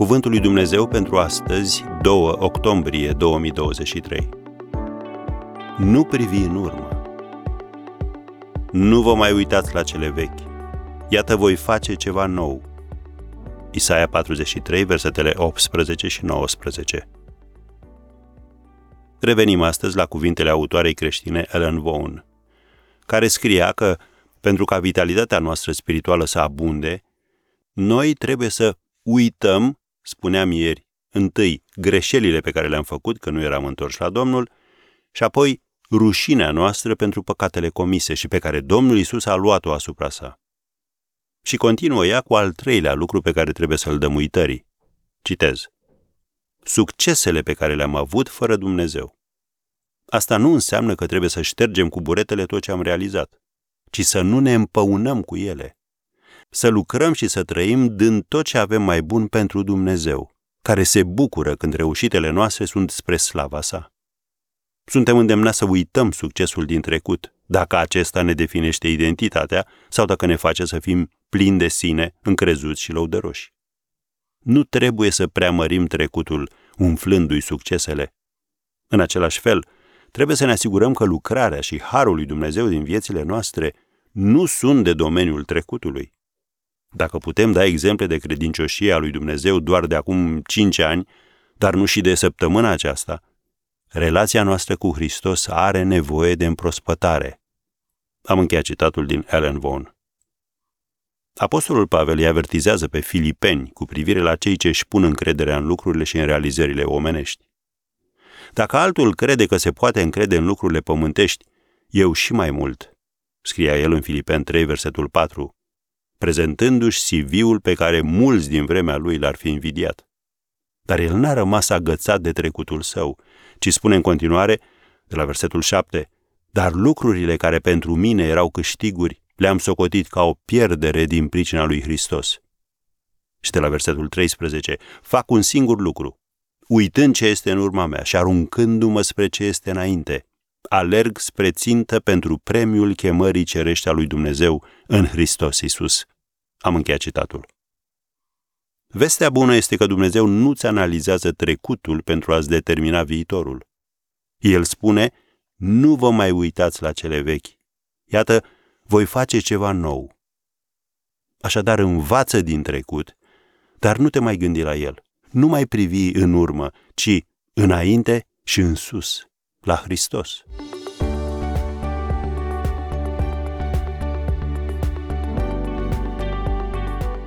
Cuvântul lui Dumnezeu pentru astăzi, 2 octombrie 2023. Nu privi în urmă. Nu vă mai uitați la cele vechi. Iată voi face ceva nou. Isaia 43, versetele 18 și 19. Revenim astăzi la cuvintele autoarei creștine Ellen Vaughan, care scria că, pentru ca vitalitatea noastră spirituală să abunde, noi trebuie să uităm spuneam ieri, întâi greșelile pe care le-am făcut, că nu eram întorși la Domnul, și apoi rușinea noastră pentru păcatele comise și pe care Domnul Isus a luat-o asupra sa. Și continuă ea cu al treilea lucru pe care trebuie să-l dăm uitării. Citez. Succesele pe care le-am avut fără Dumnezeu. Asta nu înseamnă că trebuie să ștergem cu buretele tot ce am realizat, ci să nu ne împăunăm cu ele să lucrăm și să trăim dând tot ce avem mai bun pentru Dumnezeu, care se bucură când reușitele noastre sunt spre slava sa. Suntem îndemnați să uităm succesul din trecut, dacă acesta ne definește identitatea sau dacă ne face să fim plini de sine, încrezuți și lăudăroși. Nu trebuie să preamărim trecutul, umflându-i succesele. În același fel, trebuie să ne asigurăm că lucrarea și harul lui Dumnezeu din viețile noastre nu sunt de domeniul trecutului. Dacă putem da exemple de credincioșie a lui Dumnezeu doar de acum cinci ani, dar nu și de săptămâna aceasta, relația noastră cu Hristos are nevoie de împrospătare. Am încheiat citatul din Ellen Vaughan. Apostolul Pavel îi avertizează pe filipeni cu privire la cei ce își pun încrederea în lucrurile și în realizările omenești. Dacă altul crede că se poate încrede în lucrurile pământești, eu și mai mult, scria el în Filipen 3, versetul 4, prezentându-și CV-ul pe care mulți din vremea lui l-ar fi invidiat. Dar el n-a rămas agățat de trecutul său, ci spune în continuare, de la versetul 7, dar lucrurile care pentru mine erau câștiguri le-am socotit ca o pierdere din pricina lui Hristos. Și de la versetul 13, fac un singur lucru, uitând ce este în urma mea și aruncându-mă spre ce este înainte, alerg spre țintă pentru premiul chemării cerești a lui Dumnezeu în Hristos Isus. Am încheiat citatul. Vestea bună este că Dumnezeu nu-ți analizează trecutul pentru a-ți determina viitorul. El spune, nu vă mai uitați la cele vechi. Iată, voi face ceva nou. Așadar, învață din trecut, dar nu te mai gândi la el. Nu mai privi în urmă, ci înainte și în sus, la Hristos.